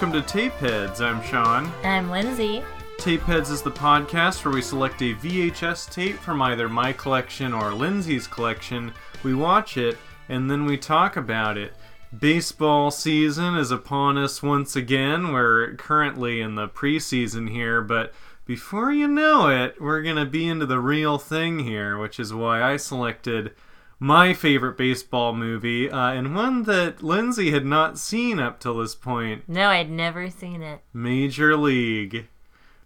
welcome to Tapeheads. I'm Sean. I'm Lindsay. Tapeheads is the podcast where we select a VHS tape from either my collection or Lindsay's collection. We watch it and then we talk about it. Baseball season is upon us once again. We're currently in the preseason here, but before you know it, we're going to be into the real thing here, which is why I selected my favorite baseball movie, uh, and one that Lindsay had not seen up till this point No, I'd never seen it. Major League.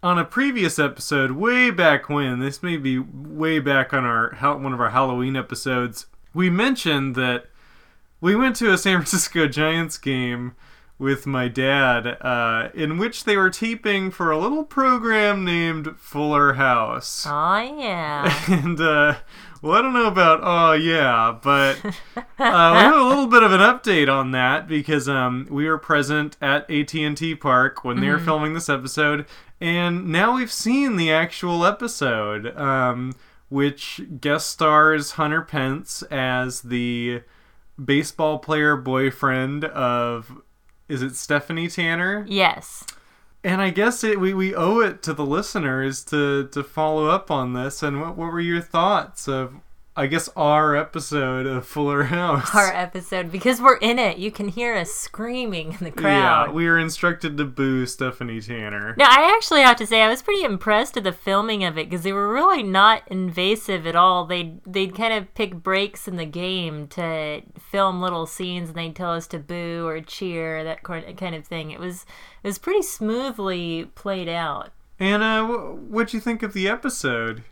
On a previous episode, way back when, this may be way back on our one of our Halloween episodes, we mentioned that we went to a San Francisco Giants game with my dad, uh, in which they were taping for a little program named Fuller House. Oh yeah. and uh, well, I don't know about oh yeah, but uh, we have a little bit of an update on that because um, we were present at AT and T Park when they were filming this episode, and now we've seen the actual episode, um, which guest stars Hunter Pence as the baseball player boyfriend of is it Stephanie Tanner? yes. And I guess it, we, we owe it to the listeners to, to follow up on this. And what, what were your thoughts of, I guess, our episode of Fuller House? Our episode because we're in it. You can hear us screaming in the crowd. Yeah, we were instructed to boo Stephanie Tanner. Now, I actually have to say I was pretty impressed with the filming of it because they were really not invasive at all. They they'd kind of pick breaks in the game to film little scenes, and they'd tell us to boo or cheer, that kind of thing. It was it was pretty smoothly played out. Anna, uh, wh- what'd you think of the episode?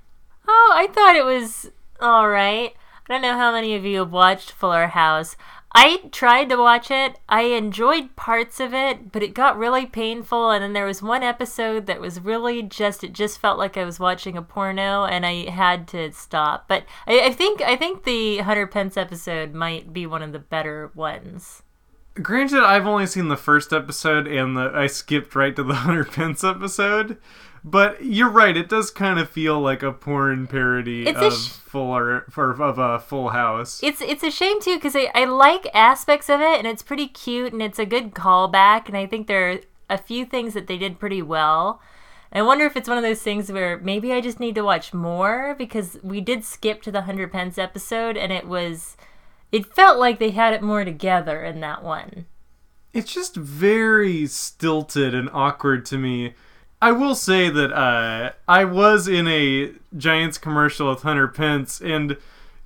Oh, I thought it was all right. I don't know how many of you have watched Fuller House. I tried to watch it. I enjoyed parts of it, but it got really painful. And then there was one episode that was really just it just felt like I was watching a porno, and I had to stop. But I, I think I think the Hunter Pence episode might be one of the better ones. Granted, I've only seen the first episode and the I skipped right to the Hunter Pence episode. But you're right; it does kind of feel like a porn parody It's of sh- for of a Full House. It's it's a shame too because I, I like aspects of it and it's pretty cute and it's a good callback and I think there are a few things that they did pretty well. I wonder if it's one of those things where maybe I just need to watch more because we did skip to the Hunter Pence episode and it was it felt like they had it more together in that one. it's just very stilted and awkward to me. I will say that uh, I was in a Giants commercial with Hunter Pence, and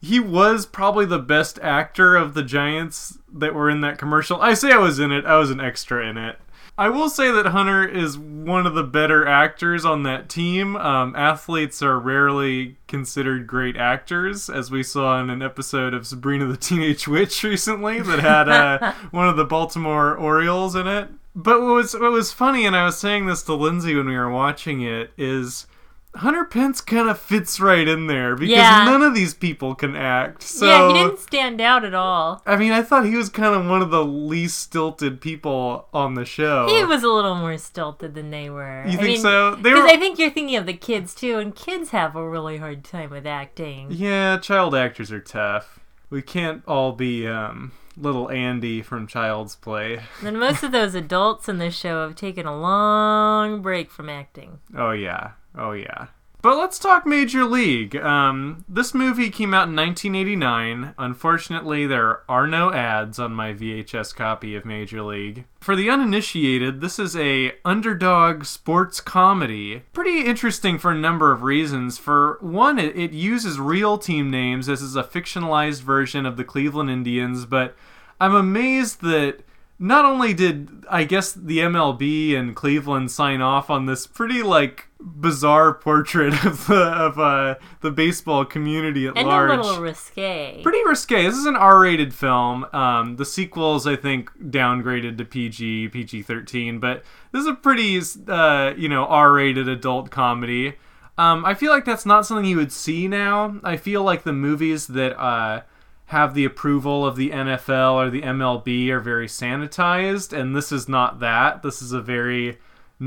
he was probably the best actor of the Giants that were in that commercial. I say I was in it, I was an extra in it. I will say that Hunter is one of the better actors on that team. Um, athletes are rarely considered great actors, as we saw in an episode of Sabrina the Teenage Witch recently that had uh, one of the Baltimore Orioles in it. But what was what was funny, and I was saying this to Lindsay when we were watching it, is Hunter Pence kind of fits right in there because Yeah. none of these people can act. So yeah, he didn't stand out at all. I mean, I thought he was kind of one of the least stilted people on the show. He was a little more stilted than they were. You I think mean, so? Because were. I think you're thinking of the kids too, and kids have a really hard time with acting. Yeah, child actors are tough. We can't all be um, little Andy from Child's Play. Then most of those adults in this show have taken a long break from acting. Oh yeah, oh yeah. But let's talk Major League. Um, this movie came out in 1989. Unfortunately, there are no ads on my VHS copy of Major League. For the uninitiated, this is a underdog sports comedy. Pretty interesting for a number of reasons. For one, it, it uses real team names. This is a fictionalized version of the Cleveland Indians, but I'm amazed that not only did I guess the MLB and Cleveland sign off on this pretty like bizarre portrait of the of uh, the baseball community at And large. a little risque. Pretty risque. This is an R-rated film. Um, the sequels, I think, downgraded to PG, PG-13, but this is a pretty, uh, you know, R-rated adult comedy. Um, I feel like that's not something you would see now. I feel like the movies that uh, have the approval of the NFL or the MLB are very sanitized, and this is not that. This is a very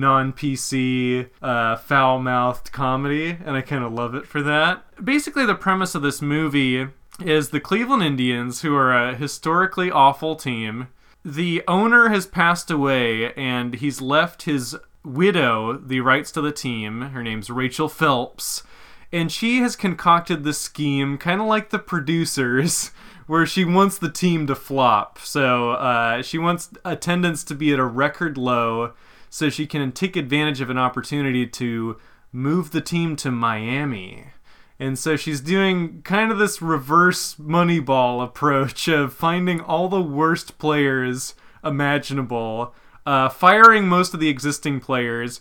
non-PC, uh, foul-mouthed comedy, and I kind of love it for that. Basically, the premise of this movie is the Cleveland Indians, who are a historically awful team, the owner has passed away and he's left his widow the rights to the team. Her name's Rachel Phelps. And she has concocted this scheme, kind of like the producers, where she wants the team to flop. So uh, she wants attendance to be at a record low so she can take advantage of an opportunity to move the team to Miami. And so she's doing kind of this reverse Moneyball approach of finding all the worst players imaginable, uh, firing most of the existing players,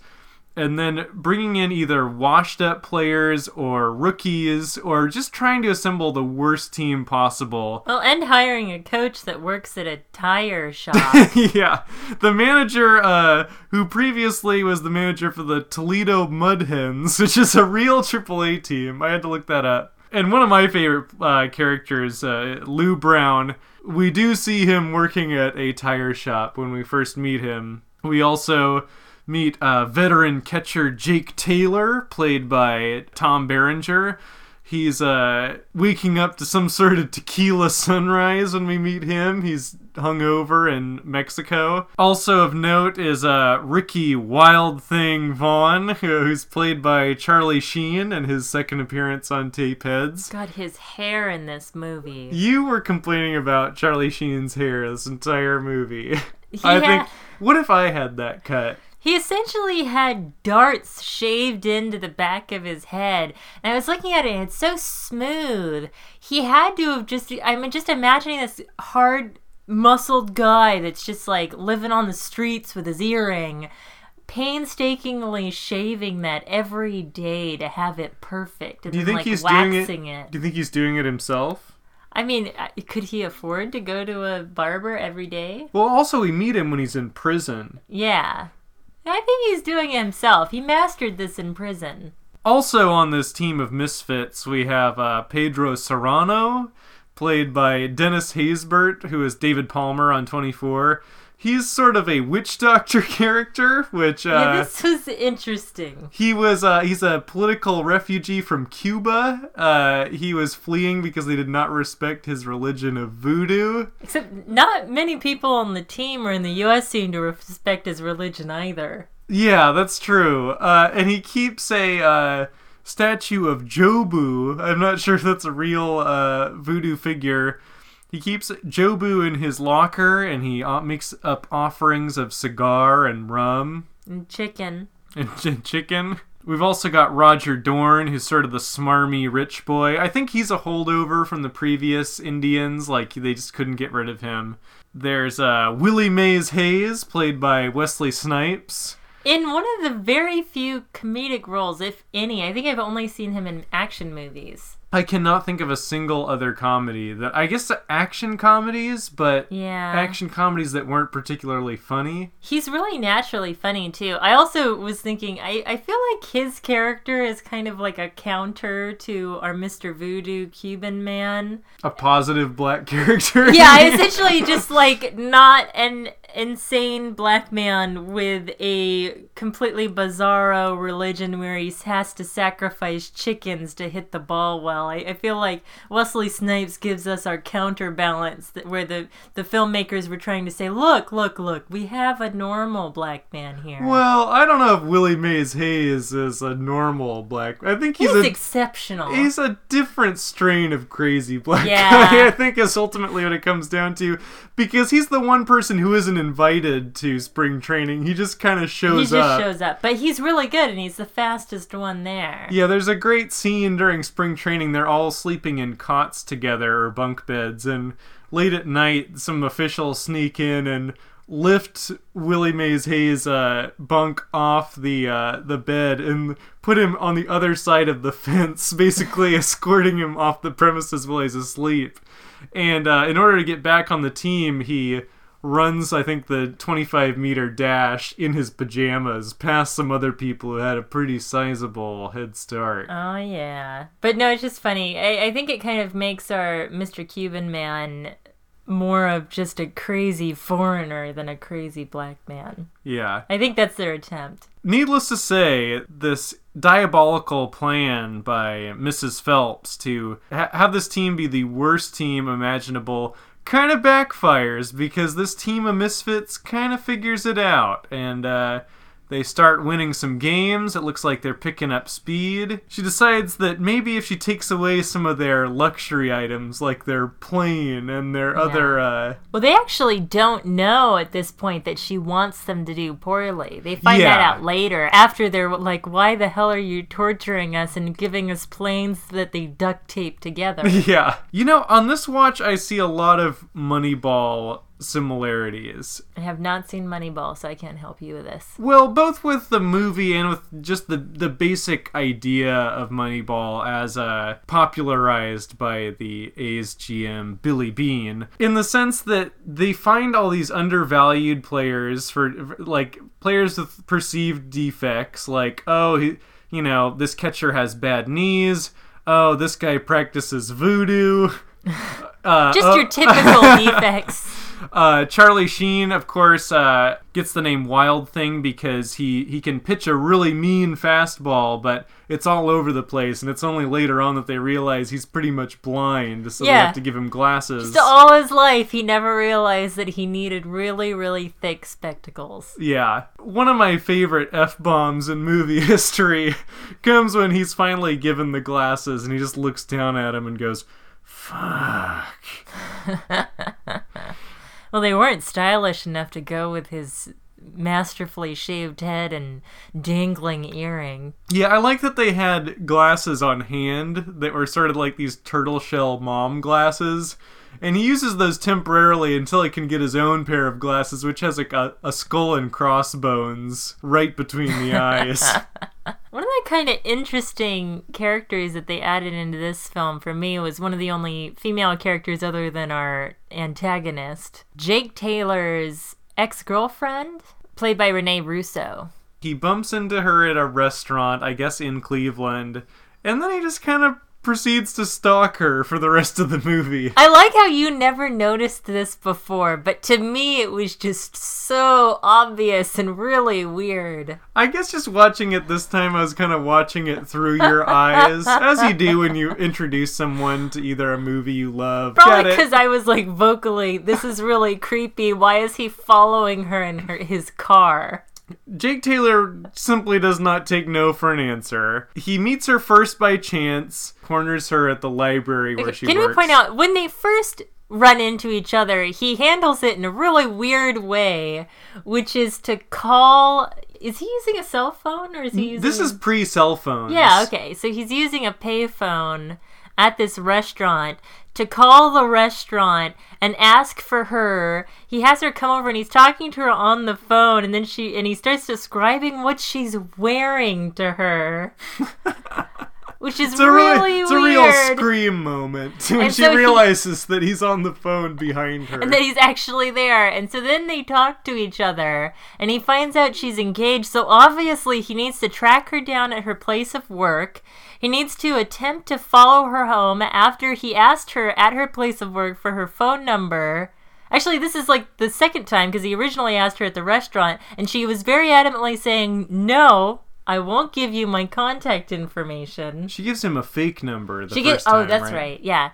and then bringing in either washed up players or rookies or just trying to assemble the worst team possible. Well, and hiring a coach that works at a tire shop. yeah. The manager, uh, who previously was the manager for the Toledo Mud Hens, which is a real AAA team. I had to look that up. And one of my favorite uh, characters, uh, Lou Brown, we do see him working at a tire shop when we first meet him. We also meet uh, veteran catcher Jake Taylor, played by Tom Berenger. He's uh, waking up to some sort of tequila sunrise when we meet him. He's hungover in Mexico. Also of note is uh, Ricky Wild Thing Vaughn, who's played by Charlie Sheen in his second appearance on Tapeheads. God, his hair in this movie. You were complaining about Charlie Sheen's hair this entire movie. I think, what if I had that cut? He essentially had darts shaved into the back of his head. And I was looking at it, and it's so smooth. He had to have just, I'm just imagining this hard, muscled guy that's just like living on the streets with his earring, painstakingly shaving that every day to have it perfect. Do you think like, he's doing it, waxing it. Do you think he's doing it himself? I mean, could he afford to go to a barber every day? Well, also we meet him when he's in prison. Yeah. I think he's doing it himself. He mastered this in prison. Also on this team of misfits, we have uh, Pedro Serrano, played by Dennis Haysbert, who is David Palmer on 24. He's sort of a witch doctor character, which uh, yeah, this was interesting. He was uh, he's a political refugee from Cuba. Uh, he was fleeing because they did not respect his religion of voodoo. Except not many people on the team or in the U.S. seem to respect his religion either. Yeah, that's true. Uh, and he keeps a uh, statue of Jobu. I'm not sure if that's a real uh, voodoo figure. He keeps Jobu in his locker, and he uh, makes up offerings of cigar and rum. And chicken. and ch- chicken. We've also got Roger Dorn, who's sort of the smarmy rich boy. I think he's a holdover from the previous Indians, like they just couldn't get rid of him. There's uh, Willie Mays Hayes, played by Wesley Snipes. In one of the very few comedic roles, if any, I think I've only seen him in action movies. I cannot think of a single other comedy that I guess action comedies, but Yeah. action comedies that weren't particularly funny. He's really naturally funny too. I also was thinking I, I feel like his character is kind of like a counter to our Mr. Voodoo Cuban man. A positive black character. Yeah, essentially just like not an insane black man with a completely bizarro religion where he has to sacrifice chickens to hit the ball well. I, I feel like Wesley Snipes gives us our counterbalance that where the, the filmmakers were trying to say, look, look, look, we have a normal black man here. Well, I don't know if Willie Mays Hayes is a normal black. I think he's, He's a exceptional. He's a different strain of crazy black Yeah. guy, I think is ultimately what it comes down to. Because he's the one person who isn't invited to spring training. He just kind of shows up. he just up. shows up. But he's really good and he's the fastest one there. yeah, there's a great scene during spring training. They're all sleeping in cots together or bunk beds, and late at night, some officials sneak in and lift Willie Mays Hayes' uh, bunk off the uh, the bed and put him on the other side of the fence, basically escorting him off the premises while he's asleep. And uh, in order to get back on the team, he runs, I think, the 25 meter dash in his pajamas past some other people who had a pretty sizable head start. Oh yeah, but no, it's just funny. I, I think it kind of makes our Mr. Cuban man more of just a crazy foreigner than a crazy black man. Yeah. I think that's their attempt. Needless to say, this diabolical plan by Mrs. Phelps to ha- have this team be the worst team imaginable kind of backfires because this team of misfits kind of figures it out and uh, they start winning some games. It looks like they're picking up speed. She decides that maybe if she takes away some of their luxury items, like their plane and their other. Uh, Well, they actually don't know at this point that she wants them to do poorly. They find that out later after they're like, "Why the hell are you torturing us and giving us planes that they duct tape together?" yeah. You know, on this watch, I see a lot of Moneyball similarities. I have not seen Moneyball, so I can't help you with this. Well, both with the movie and with just the the basic idea of Moneyball as uh, popularized by the A's GM Billy Beane, in the sense that they find all these undervalued players for like players with perceived defects, like oh he, you know this catcher has bad knees. Oh, this guy practices voodoo. Uh, Just oh- your typical defects. Uh, Charlie Sheen, of course, uh, gets the name Wild Thing because he, he can pitch a really mean fastball, but it's all over the place, and it's only later on that they realize he's pretty much blind, so they have to give him glasses. So all his life, he never realized that he needed really, really thick spectacles. Yeah. One of my favorite F bombs in movie history comes when he's finally given the glasses and he just looks down at him and goes, Fuck. Well, they weren't stylish enough to go with his masterfully shaved head and dangling earring. Yeah, I like that they had glasses on hand that were sort of like these turtle shell mom glasses. And he uses those temporarily until he can get his own pair of glasses, which has like a, a skull and crossbones right between the eyes. One of the kind of interesting characters that they added into this film for me was one of the only female characters other than our antagonist, Jake Taylor's ex girlfriend, played by Rene Russo. he bumps into her at a restaurant, I guess in Cleveland, and then he just kind of proceeds to stalk her for the rest of the movie. I like how you never noticed this before, but to me it was just so obvious and really weird. I guess just watching it this time, I was kind of watching it through your eyes, as you do when you introduce someone to either a movie you love. Probably because I was like vocally, this is really creepy. Why is he following her in her, his car? Jake Taylor simply does not take no for an answer. He meets her first by chance, corners her at the library where she Can works. we point out when they first run into each other, he handles it in a really weird way, which is to call. Is he using a cell phone or is he using? This is pre cell phone. Yeah, okay. So he's using a payphone at this restaurant to call the restaurant and ask for her. He has her come over and he's talking to her on the phone and then she and he starts describing what she's wearing to her. Which is It's a really really, it's a real scream moment when And she so he- realizes that he's on the phone behind her. and that he's actually there. And so then they talk to each other, and he finds out she's engaged. So obviously, he needs to track her down at her place of work. He needs to attempt to follow her home after he asked her at her place of work for her phone number. Actually, this is like the second time because he originally asked her at the restaurant, and she was very adamantly saying, No, I won't give you my contact information. she gives him a fake number. The She gives. Oh, time, that's right? right. Yeah.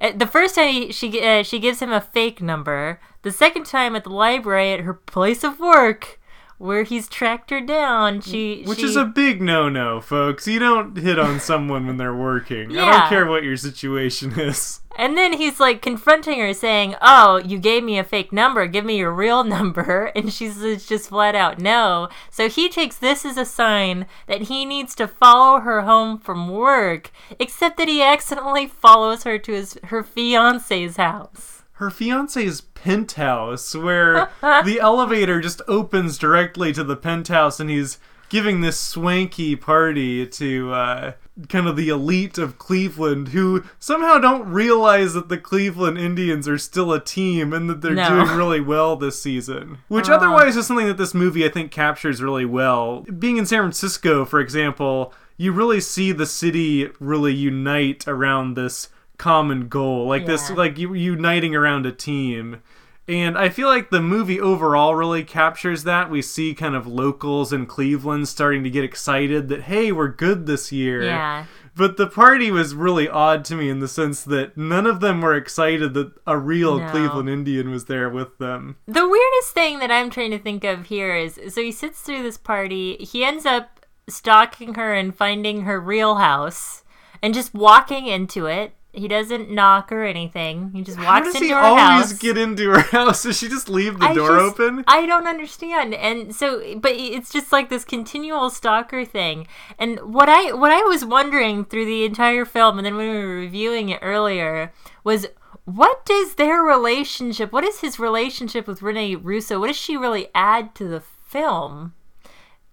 Uh, The first time she uh, she gives him a fake number. The second time at the library at her place of work, where he's tracked her down, she Which she- is a big no-no, folks. You don't hit on someone when they're working. I don't care what your situation is. And then he's like confronting her, saying, "Oh, you gave me a fake number. Give me your real number." And she says just flat out no. So he takes this as a sign that he needs to follow her home from work. Except that he accidentally follows her to his her fiance's house. Her fiance's penthouse, where the elevator just opens directly to the penthouse, and he's giving this swanky party to uh, kind of the elite of Cleveland, who somehow don't realize that the Cleveland Indians are still a team and that they're No. doing really well this season. Which Uh. otherwise is something that this movie I think captures really well. Being in San Francisco, for example, you really see the city really unite around this common goal, like this, like uniting around a team. And I feel like the movie overall really captures that. We see kind of locals in Cleveland starting to get excited that hey, we're good this year. Yeah. But the party was really odd to me in the sense that none of them were excited that a real No. Cleveland Indian was there with them. The weirdest thing that I'm trying to think of here is so he sits through this party, he ends up stalking her and finding her real house and just walking into it. He doesn't knock or anything. He just walks into her house. How does he always get into her house? Does she just leave the I door just- open? I don't understand. And so but it's just like this continual stalker thing. And what I what I was wondering through the entire film and then when we were reviewing it earlier was what does their relationship what is his relationship with Rene Russo? What does she really add to the film?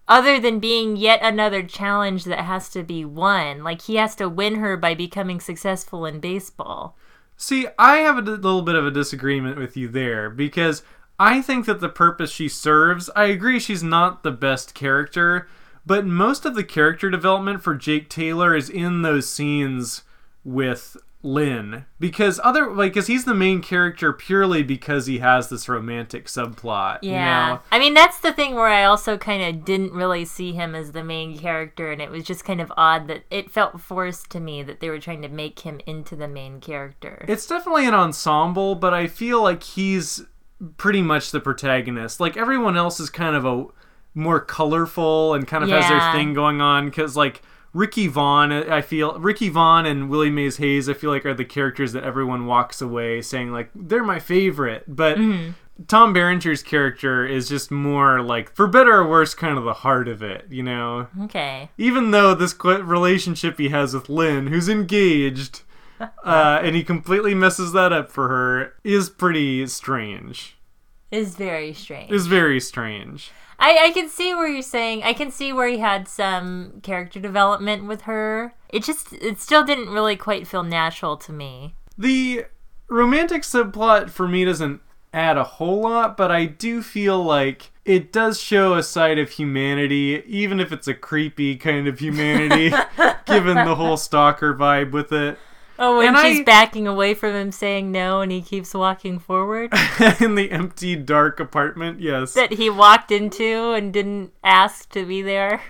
Other than being yet another challenge that has to be won. Like he has to win her by becoming successful in baseball. See, I have a little bit of a disagreement with you there because I think that the purpose she serves, I agree she's not the best character, but most of the character development for Jake Taylor is in those scenes with Lynn because other like cuz he's the main character purely because he has this romantic subplot, Yeah. you know. I mean, that's the thing where I also kind of didn't really see him as the main character, and it was just kind of odd that it felt forced to me that they were trying to make him into the main character. It's definitely an ensemble, but I feel like he's pretty much the protagonist. Like everyone else is kind of a more colorful and kind of has their thing going on because like Ricky Vaughn, I feel Ricky Vaughn and Willie Mays Hayes, I feel like are the characters that everyone walks away saying like they're my favorite. But Tom Berenger's character is just more like, for better or worse, kind of the heart of it, you know. okay. Even though this qu- relationship he has with Lynn, who's engaged, uh, and he completely messes that up for her, is pretty strange. Is very strange. Is very strange. I, I can see where you're saying. I can see where he had some character development with her. It just, it still didn't really quite feel natural to me. The romantic subplot for me doesn't add a whole lot, but I do feel like it does show a side of humanity, even if it's a creepy kind of humanity, given the whole stalker vibe with it. Oh, when And she's I- backing away from him saying no and he keeps walking forward? In the empty, dark apartment, yes. that he walked into and didn't ask to be there?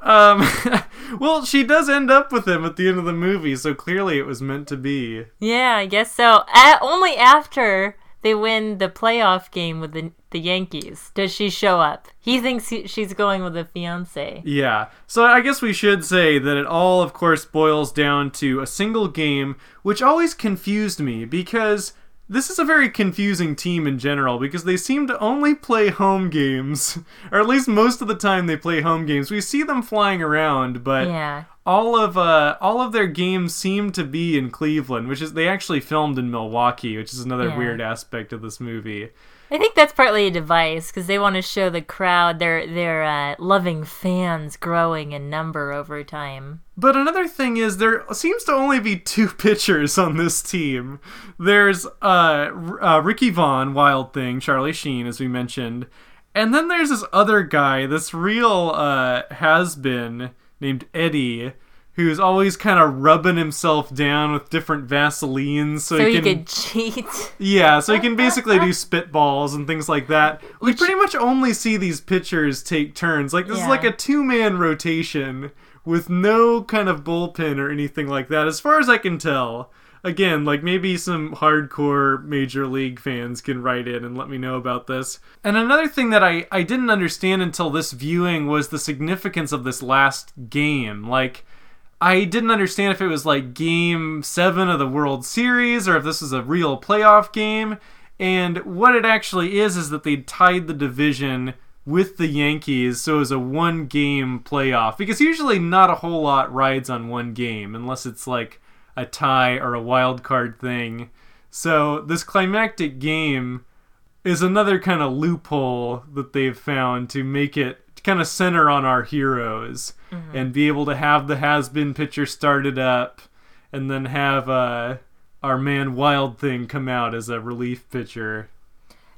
Um, well, she does end up with him at the end of the movie, so clearly it was meant to be. Yeah, I guess so. A only after they win the playoff game with the, the Yankees does she show up. He thinks he, she's going with a fiance. Yeah. So I guess we should say that it all, of course, boils down to a single game, which always confused me because this is a very confusing team in general because they seem to only play home games, or at least most of the time they play home games. We see them flying around, but Yeah. all of uh, all of their games seem to be in Cleveland, which is they actually filmed in Milwaukee, which is another Yeah. weird aspect of this movie. I think that's partly a device because they want to show the crowd their their uh, loving fans growing in number over time. But another thing is there seems to only be two pitchers on this team. There's uh, uh Ricky Vaughn, Wild Thing, Charlie Sheen, as we mentioned, and then there's this other guy, this real uh, has been named Eddie, who's always kind of rubbing himself down with different Vaselines so, So he can could cheat. yeah, so he can basically do spitballs and things like that. We pretty much only see these pitchers take turns. Like this is like a two-man rotation with no kind of bullpen or anything like that, as far as I can tell. Again, like maybe some hardcore major league fans can write in and let me know about this. And another thing that I, I didn't understand until this viewing was the significance of this last game. Like, I didn't understand if it was like game seven of the World Series or if this was a real playoff game. And what it actually is is that they tied the division with the Yankees, so it was a one game playoff. Because usually not a whole lot rides on one game unless it's like a tie or a wild card thing. So this climactic game is another kind of loophole that they've found to make it kind of center on our heroes and be able to have the has been pitcher started up and then have uh, our man Wild Thing come out as a relief pitcher.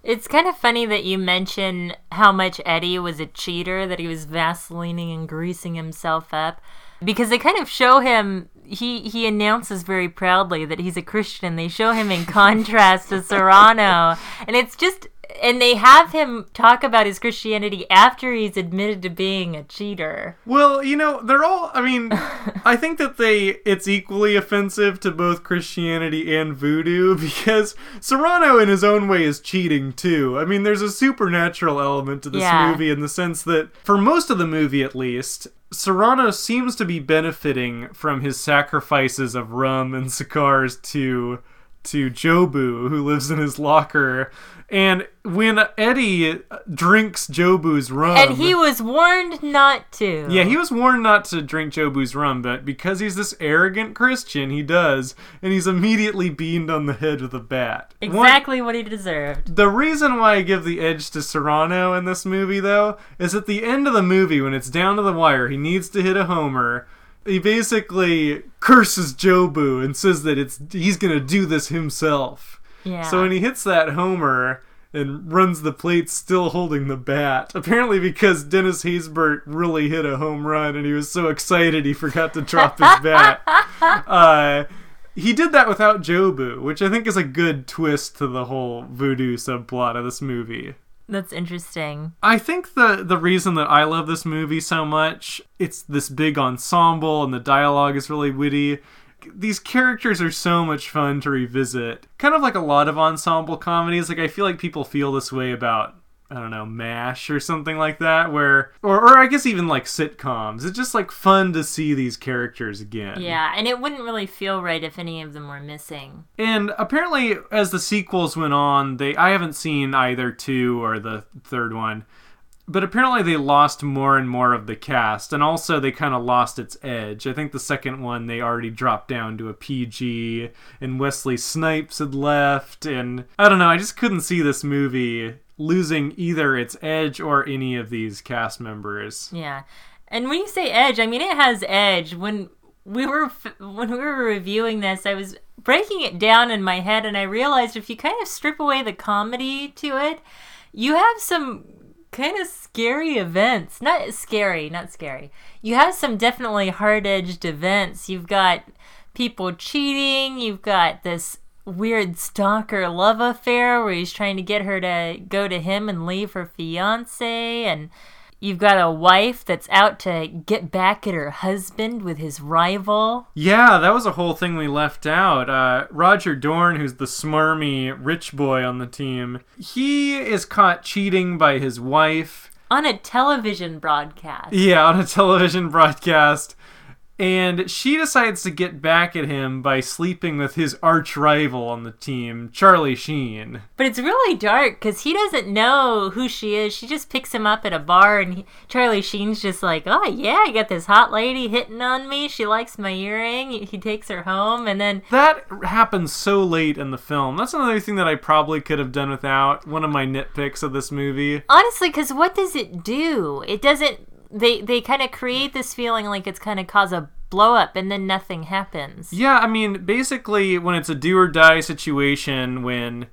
It's kind of funny that you mention how much Eddie was a cheater, that he was vaselining and greasing himself up. Because they kind of show him, he he announces very proudly that he's a Christian. They show him in contrast to Serrano, and it's just and they have him talk about his Christianity after he's admitted to being a cheater. Well, you know, they're all I mean, I think that they it's equally offensive to both Christianity and voodoo because Serrano in his own way is cheating too. I mean, there's a supernatural element to this Yeah. movie in the sense that for most of the movie at least, Serrano seems to be benefiting from his sacrifices of rum and cigars to to Jobu, who lives in his locker. And when Eddie drinks Jobu's rum, And he was warned not to. yeah, he was warned not to drink Jobu's rum, but because he's this arrogant Christian, he does, and he's immediately beamed on the head with a bat. One- exactly what he deserved. the reason why I give the edge to Serrano in this movie, though, is at the end of the movie, when it's down to the wire, he needs to hit a homer. He basically curses Jobu and says that it's he's gonna do this himself. Yeah. So when he hits that homer and runs the plate still holding the bat, apparently because Dennis Haysbert really hit a home run and he was so excited he forgot to drop his bat. Uh, he did that without Jobu, which I think is a good twist to the whole voodoo subplot of this movie. That's interesting. I think the the reason that I love this movie so much, it's this big ensemble and the dialogue is really witty. These characters are so much fun to revisit. Kind of like a lot of ensemble comedies. Like I feel like people feel this way about I don't know, MASH or something like that, where or or I guess even like sitcoms. It's just like fun to see these characters again. Yeah, and it wouldn't really feel right if any of them were missing. And apparently, as the sequels went on, they I haven't seen either two or the third one, but apparently they lost more and more of the cast, and also they kind of lost its edge. I think the second one they already dropped down to a PG, and Wesley Snipes had left, and I don't know. I just couldn't see this movie losing either its edge or any of these cast members. Yeah, and when you say edge, I mean it has edge. When we were when we were reviewing this, I was breaking it down in my head, and I realized if you kind of strip away the comedy to it, you have some kind of scary events. Not scary, not scary. You have some definitely hard edged events. You've got people cheating. You've got this weird stalker love affair where he's trying to get her to go to him and leave her fiance and you've got a wife that's out to get back at her husband with his rival Yeah, that was a whole thing we left out. Uh, Roger Dorn, who's the smarmy rich boy on the team, he is caught cheating by his wife. on a television broadcast Yeah, on a television broadcast. And she decides to get back at him by sleeping with his arch rival on the team, Charlie Sheen. but it's really dark because he doesn't know who she is she just picks him up at a bar and he, charlie sheen's just like oh yeah i got this hot lady hitting on me she likes my earring he takes her home and then That happens so late in the film. That's another thing that I probably could have done without. One of my nitpicks of this movie. honestly because what does it do it doesn't they they kind of create this feeling like it's kind of cause a blow up and then nothing happens Yeah, I mean, basically, when it's a do or die situation, when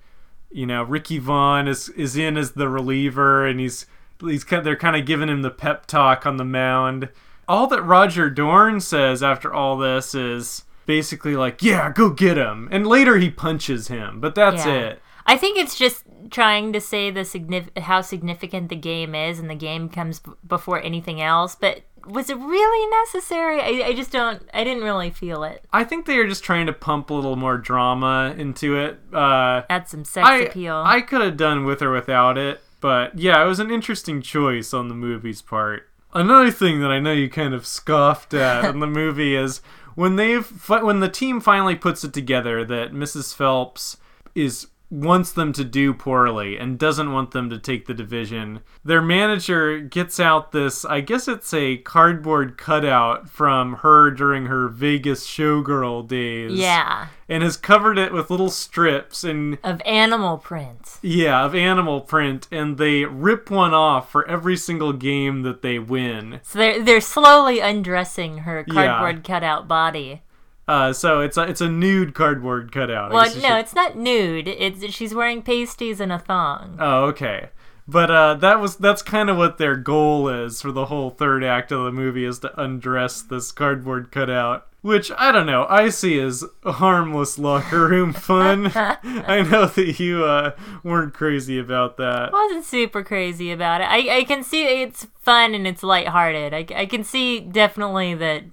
you know Ricky Vaughn is is in as the reliever, and he's he's kind they're kind of giving him the pep talk on the mound. All that Roger Dorn says after all this is basically like, "Yeah, go get him," and later he punches him, but that's Yeah. it. I think it's just trying to say the signif- how significant the game is, and the game comes b- before anything else. But was it really necessary? I, I just don't. I didn't really feel it. I think they are just trying to pump a little more drama into it. Uh, Add some sex I appeal. I could have done with or without it, but yeah, it was an interesting choice on the movie's part. Another thing that I know you kind of scoffed at in the movie is when they've when the team finally puts it together that Mrs. Phelps is wants them to do poorly and doesn't want them to take the division. Their manager gets out this, I guess it's a cardboard cutout from her during her Vegas showgirl days. yeah, And has covered it with little strips and of animal print. yeah, of animal print, and they rip one off for every single game that they win. So they're they're slowly undressing her Yeah. cardboard cutout body. Uh, so it's a it's a nude cardboard cutout. Well, no, should- it's not nude. It's she's wearing pasties and a thong. Oh, okay. But uh, that was that's kind of what their goal is for the whole third act of the movie is to undress this cardboard cutout. which I don't know. I see as harmless locker room fun. I know that you uh, weren't crazy about that. I wasn't super crazy about it. I, I can see it's fun and it's lighthearted. I, I can see definitely that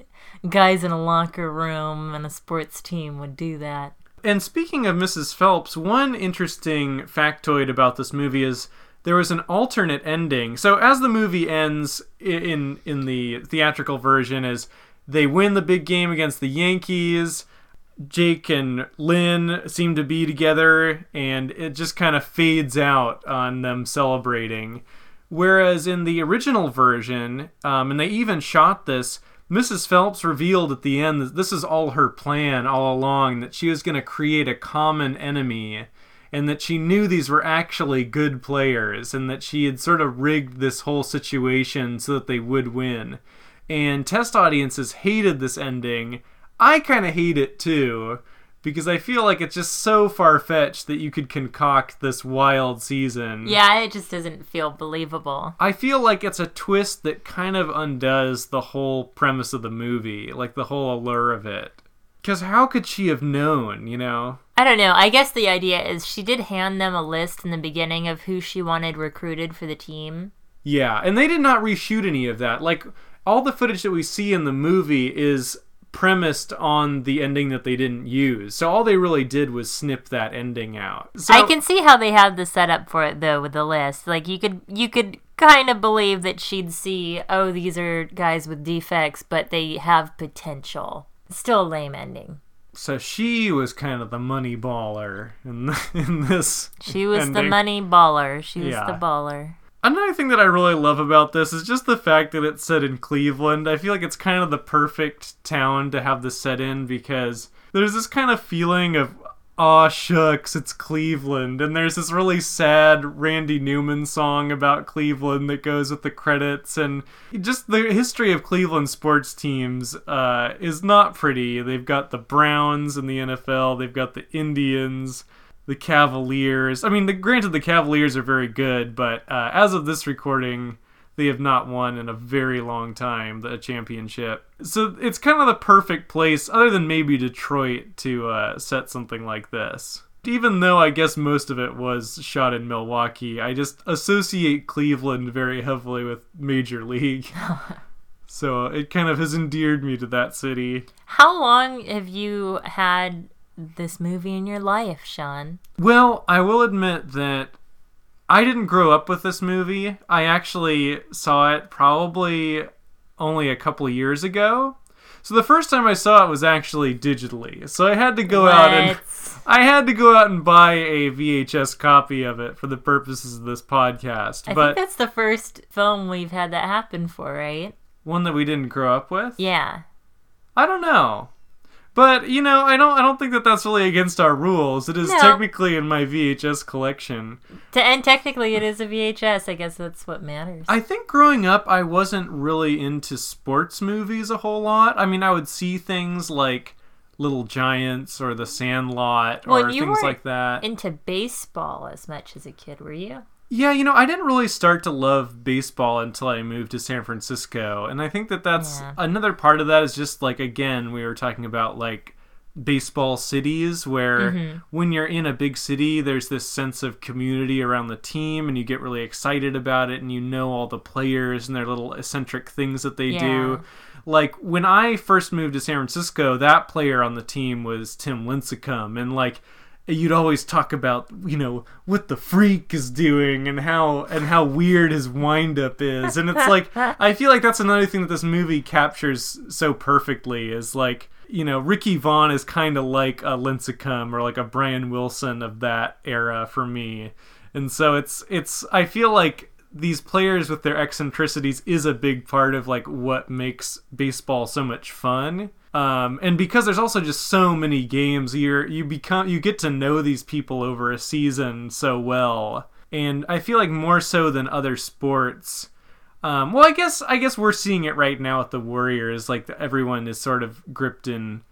guys in a locker room and a sports team would do that. And speaking of Mrs. Phelps, one interesting factoid about this movie is there was an alternate ending. So as the movie ends in in the theatrical version is they win the big game against the Yankees. Jake and Lynn seem to be together, and it just kind of fades out on them celebrating. Whereas in the original version, um, and they even shot this, Mrs. Phelps revealed at the end that this is all her plan all along, that she was going to create a common enemy, and that she knew these were actually good players, and that she had sort of rigged this whole situation so that they would win. And test audiences hated this ending. I kind of hate it too, because I feel like it's just so far fetched that you could concoct this wild season. Yeah, it just doesn't feel believable. I feel like it's a twist that kind of undoes the whole premise of the movie, like the whole allure of it. Because how could she have known, you know? I don't know. I guess the idea is she did hand them a list in the beginning of who she wanted recruited for the team. Yeah, and they did not reshoot any of that. Like, all the footage that we see in the movie is premised on the ending that they didn't use. So all they really did was snip that ending out. So, I can see how they had the setup for it though with the list. Like you could you could kind of believe that she'd see, oh, these are guys with defects, but they have potential. Still a lame ending. So she was kind of the money baller in, in this. She was ending. the money baller. She was Yeah. the baller. Another thing that I really love about this is just the fact that it's set in Cleveland. I feel like it's kind of the perfect town to have this set in because there's this kind of feeling of, aw shucks, it's Cleveland. And there's this really sad Randy Newman song about Cleveland that goes with the credits. And just the history of Cleveland sports teams uh, is not pretty. They've got the Browns in the NFL, they've got the Indians the Cavaliers. I mean, the, granted, the Cavaliers are very good, but uh, as of this recording, they have not won in a very long time the championship. So it's kind of the perfect place, other than maybe Detroit, to uh, set something like this. Even though I guess most of it was shot in Milwaukee, I just associate Cleveland very heavily with Major League. so it kind of has endeared me to that city. How long have you had this movie in your life, Sean? Well, I will admit that I didn't grow up with this movie. I actually saw it probably only a couple years ago. So the first time I saw it was actually digitally. So I had to go out and I had to go out and buy a VHS copy of it for the purposes of this podcast. I but think that's the first film we've had that happen for, right? one that we didn't grow up with? Yeah. I don't know. But you know, I don't. I don't think that that's really against our rules. It is No. technically in my VHS collection. To, and technically, it is a VHS. I guess that's what matters. I think growing up, I wasn't really into sports movies a whole lot. I mean, I would see things like Little Giants or The Sandlot Well, or things like that. Into baseball as much as a kid, were you? Yeah, you know, I didn't really start to love baseball until I moved to San Francisco. And I think that that's Yeah. another part of that is just like, again, we were talking about like baseball cities where Mm-hmm. when you're in a big city there's this sense of community around the team and you get really excited about it and you know all the players and their little eccentric things that they Yeah. do like when i first moved to san francisco that player on the team was tim lincecum and like you'd always talk about you know what the freak is doing and how and how weird his windup is. And it's like i feel like that's another thing that this movie captures so perfectly is like you know ricky vaughn is kind of like a lincecum or like a brian wilson of that era for me. And so it's it's i feel like these players with their eccentricities is a big part of like what makes baseball so much fun um, and because there's also just so many games you're you become you get to know these people over a season so well and i feel like more so than other sports um, well i guess i guess we're seeing it right now with the warriors like everyone is sort of gripped in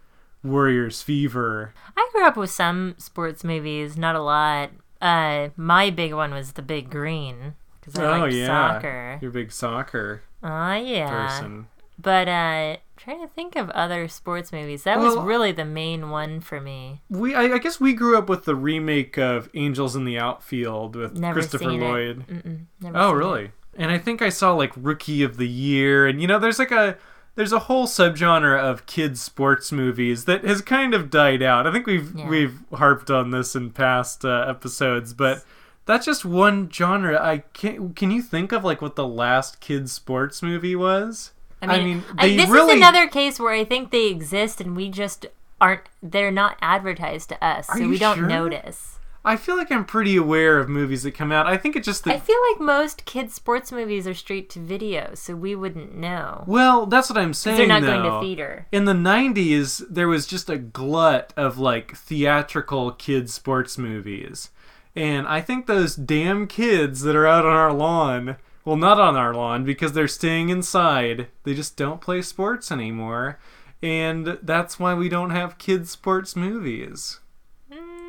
warriors fever I grew up with some sports movies, not a lot. Uh, my big one was The Big Green because I oh liked yeah soccer. you're a big soccer Oh yeah. person But uh, trying to think of other sports movies. That was really the main one for me. We I, I guess we grew up with the remake of Angels in the Outfield with Never Christopher Lloyd. Oh, seen it. really? And I think I saw like Rookie of the Year, and you know, there's like a there's a whole subgenre of kids sports movies that has kind of died out. I think we've Yeah. we've harped on this in past uh, episodes, but that's just one genre. I can can you think of like what the last kids sports movie was? I mean, I- they this really is another case where I think they exist and we just aren't. They're not advertised to us, Are so we don't sure? notice. I feel like I'm pretty aware of movies that come out. I think it just I feel like most kids' sports movies are straight to video, so we wouldn't know. well, that's what I'm saying. They're not though. going to theater. in the 90s there was just a glut of like theatrical kids sports movies and i think those damn kids that are out on our lawn well not on our lawn because they're staying inside they just don't play sports anymore and that's why we don't have kids sports movies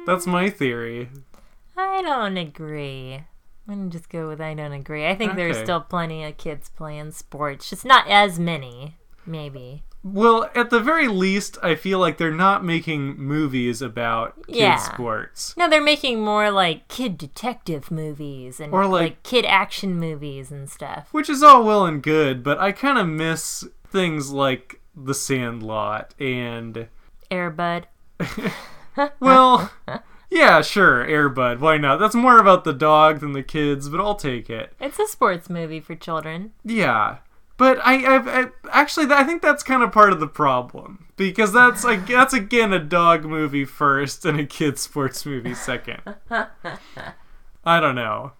that's my mm. theory I don't agree. I'm gonna just go with I don't agree. I think there's still plenty of kids playing sports, just not as many, maybe. Well at the very least i feel like they're not making movies about kids Yeah. sports No, they're making more like kid detective movies and Or, like- like kid action movies and stuff. Which is all well and good, but I kind of miss things like The Sandlot and, Airbud. well, yeah, sure, Airbud. Why not? That's more about the dog than the kids, but I'll take it. It's a sports movie for children. Yeah. But I, I've, I actually, I think that's kind of part of the problem because that's like that's again a dog movie first and a kids sports movie second. I don't know.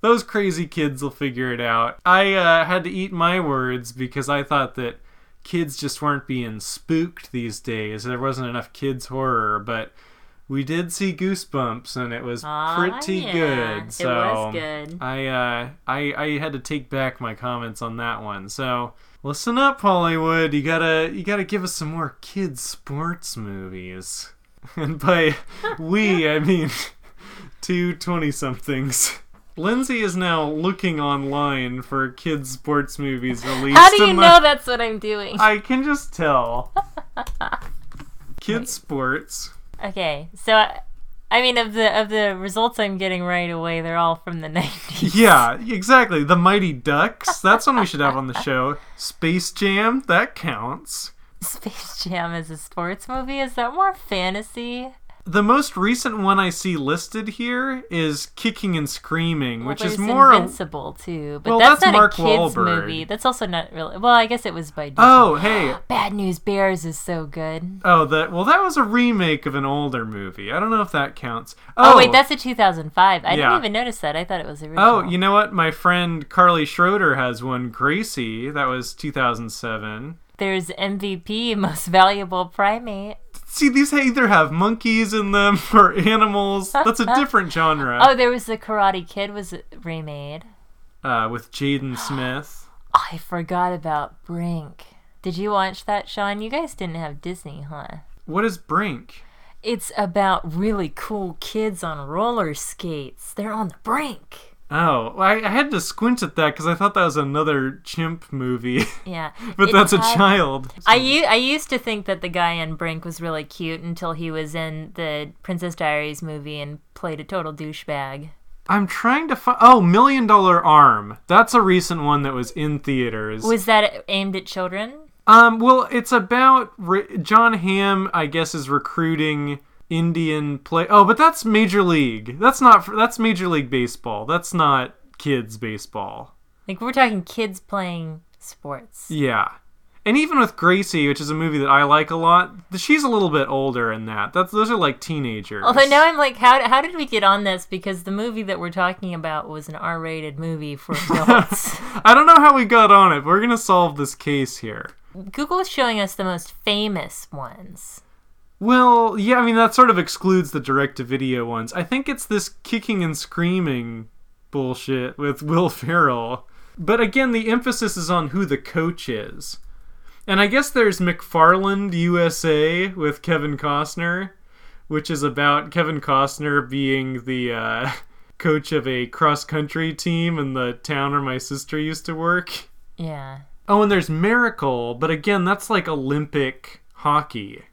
Those crazy kids will figure it out. I uh, had to eat my words because I thought that kids just weren't being spooked these days. There wasn't enough kids horror, but we did see Goosebumps and it was Aw, pretty yeah, good. So it was good. I uh I I had to take back my comments on that one. So listen up, Hollywood. You gotta you gotta give us some more kids sports movies. And by we I mean two twenty somethings. Lindsay is now looking online for kids sports movies released. How do you in the- know that's what I'm doing? I can just tell. Kids sports. Okay, so I, I mean, of the of the results I'm getting right away, they're all from the 90s. Yeah, exactly. The Mighty Ducks. That's one we should have on the show. Space Jam. That counts. Space Jam is a sports movie. Is that more fantasy? The most recent one I see listed here is Kicking and Screaming, Well, which is more. a- Invincible too, but Well, that's, that's not Mark a kids Wahlberg. movie. That's also not really. Well, I guess it was by Disney. oh, hey. Bad News Bears is so good. Oh, that. Well, that was a remake of an older movie. I don't know if that counts. Oh, Oh, wait, that's a 2005. I Yeah. didn't even notice that. I thought it was original. Oh, you know what? My friend Carly Schroeder has one. Gracie. That was 2007. There's MVP, Most Valuable Primate. See, these either have monkeys in them or animals. That's a different genre. Oh, there was the Karate Kid was remade. uh, with Jaden Smith. I forgot about Brink. Did you watch that, Sean? You guys didn't have Disney, huh? What is Brink? It's about really cool kids on roller skates. They're on the brink. Oh, I, I had to squint at that because I thought that was another chimp movie, Yeah. but It that's a child. I, u- I used to think that the guy in Brink was really cute until he was in the Princess Diaries movie and played a total douchebag. I'm trying to find. Oh, Million Dollar Arm. That's a recent one that was in theaters. Was that aimed at children? um, well, it's about re- Jon Hamm. I guess is recruiting Indian play. Oh, but that's Major League. That's not. For, that's Major League Baseball. That's not kids baseball. Like, we're talking kids playing sports. Yeah. And even with Gracie, which is a movie that I like a lot, she's a little bit older in that. That's those are like teenagers. Although now I'm like, how, how did we get on this? Because the movie that we're talking about was an R rated movie for adults. I don't know how we got on it. But we're gonna solve this case here. Google is showing us the most famous ones. Well, yeah, I mean that sort of excludes the direct-to-video ones. I think it's this kicking and screaming bullshit with Will Ferrell. But again, the emphasis is on who the coach is. And I guess there's McFarland USA with Kevin Costner, which is about Kevin Costner being the uh, coach of a cross-country team in the town where my sister used to work. Yeah. Oh, and there's Miracle, but again, that's like Olympic hockey.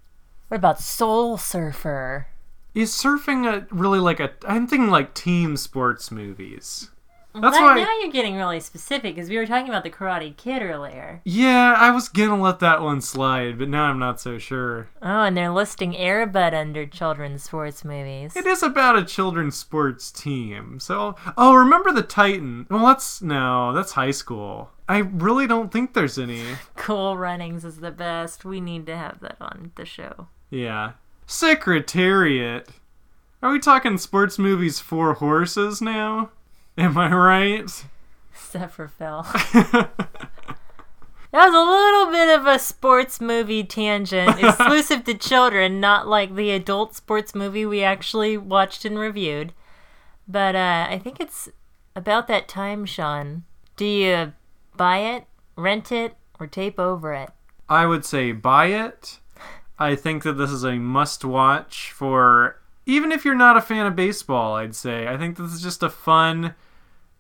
What about Soul Surfer? Is surfing a really like a? I'm thinking like team sports movies. That's that- why- now you're getting really specific because we were talking about the Karate Kid earlier. Yeah, I was gonna let that one slide, but now I'm not so sure. Oh, and they're listing Airbud under children's sports movies. It is about a children's sports team. So, oh, remember the Titan? Well, that's no, that's high school. I really don't think there's any. Cool Runnings is the best. We need to have that on the show. Yeah. Secretariat. Are we talking sports movies for horses now? Am I right? Phil. That was a little bit of a sports movie tangent, exclusive to children, not like the adult sports movie we actually watched and reviewed. But uh, I think it's about that time, Sean. Do you buy it, rent it, or tape over it? I would say buy it. I think that this is a must watch for even if you're not a fan of baseball, I'd say. I think this is just a fun,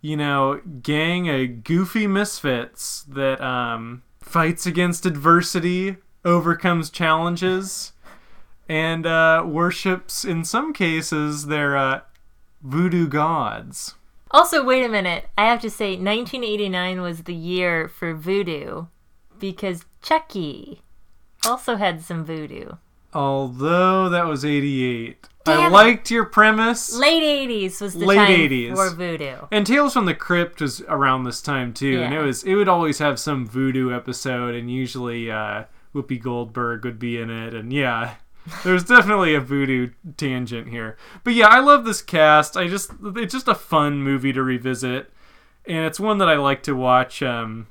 you know, gang of goofy misfits that um, fights against adversity, overcomes challenges, and uh, worships, in some cases, their uh, voodoo gods. Also, wait a minute. I have to say, 1989 was the year for voodoo because Chucky also had some voodoo. Although that was 88. Damn I it. liked your premise. Late 80s was the Late time 80s. for voodoo. And Tales from the Crypt was around this time too, and it was it would always have some voodoo episode, and usually uh, Whoopi Goldberg would be in it, and yeah, there's definitely a voodoo tangent here. But yeah, I love this cast. I just it's just a fun movie to revisit, and it's one that I like to watch. Um,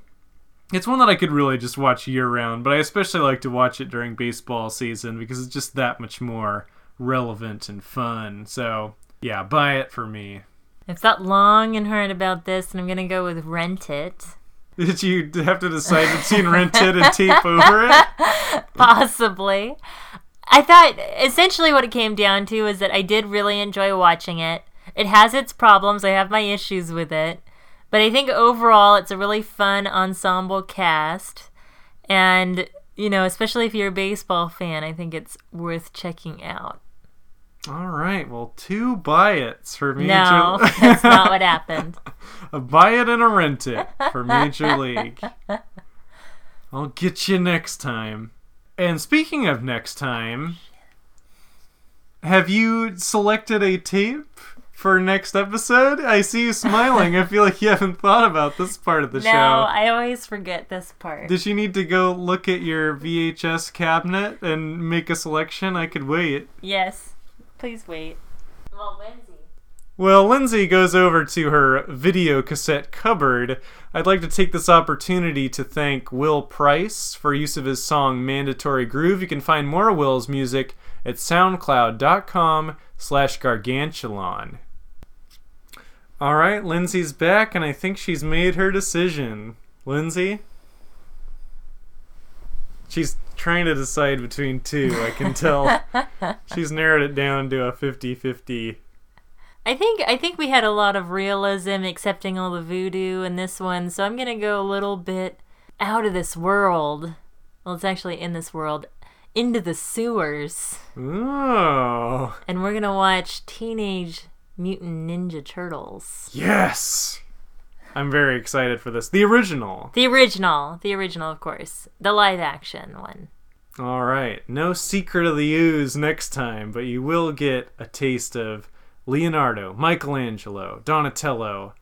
it's one that I could really just watch year round, but I especially like to watch it during baseball season because it's just that much more relevant and fun. So yeah, buy it for me. I've thought long and hard about this, and I'm going to go with Rent It. Did you have to decide between rent it and tape over it? Possibly. I thought essentially what it came down to is that I did really enjoy watching it. It has its problems, I have my issues with it. But I think overall it's a really fun ensemble cast. And, you know, especially if you're a baseball fan, I think it's worth checking out. All right, well, two buy it's for Major No, that's not what happened. a buy it and a rent it for Major League. I'll get you next time. And speaking of next time, have you selected a tape for next episode? I see you smiling. I feel like you haven't thought about this part of the No, show. I always forget this part. Did you need to go look at your VHS cabinet and make a selection? I could wait. Yes. Please wait. Well, Lindsay. Well, Lindsay goes over to her video cassette cupboard. I'd like to take this opportunity to thank Will Price for use of his song Mandatory Groove. You can find more of Will's music at soundcloud.com slash gargantuan. All right, Lindsay's back, and I think she's made her decision. Lindsay? She's trying to decide between two, I can tell. She's narrowed it down to a 50 50. I think I think we had a lot of realism accepting all the voodoo in this one, so I'm gonna go a little bit out of this world. Well, it's actually in this world, into the sewers, Oh, and we're gonna watch Teenage Mutant Ninja Turtles, yes! I'm very excited for this. The original. the original, the original, of course, the live action one. All right. No secret of the ooze next time, but you will get a taste of Leonardo, Michelangelo, Donatello,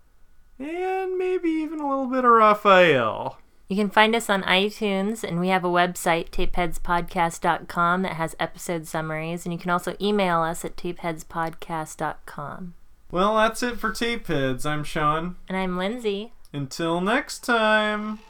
and maybe even a little bit of Raphael. You can find us on iTunes, and we have a website, tapeheadspodcast.com, that has episode summaries, and you can also email us at tapeheadspodcast.com. Well, that's it for Tapeheads. I'm Sean. And I'm Lindsay. Until next time.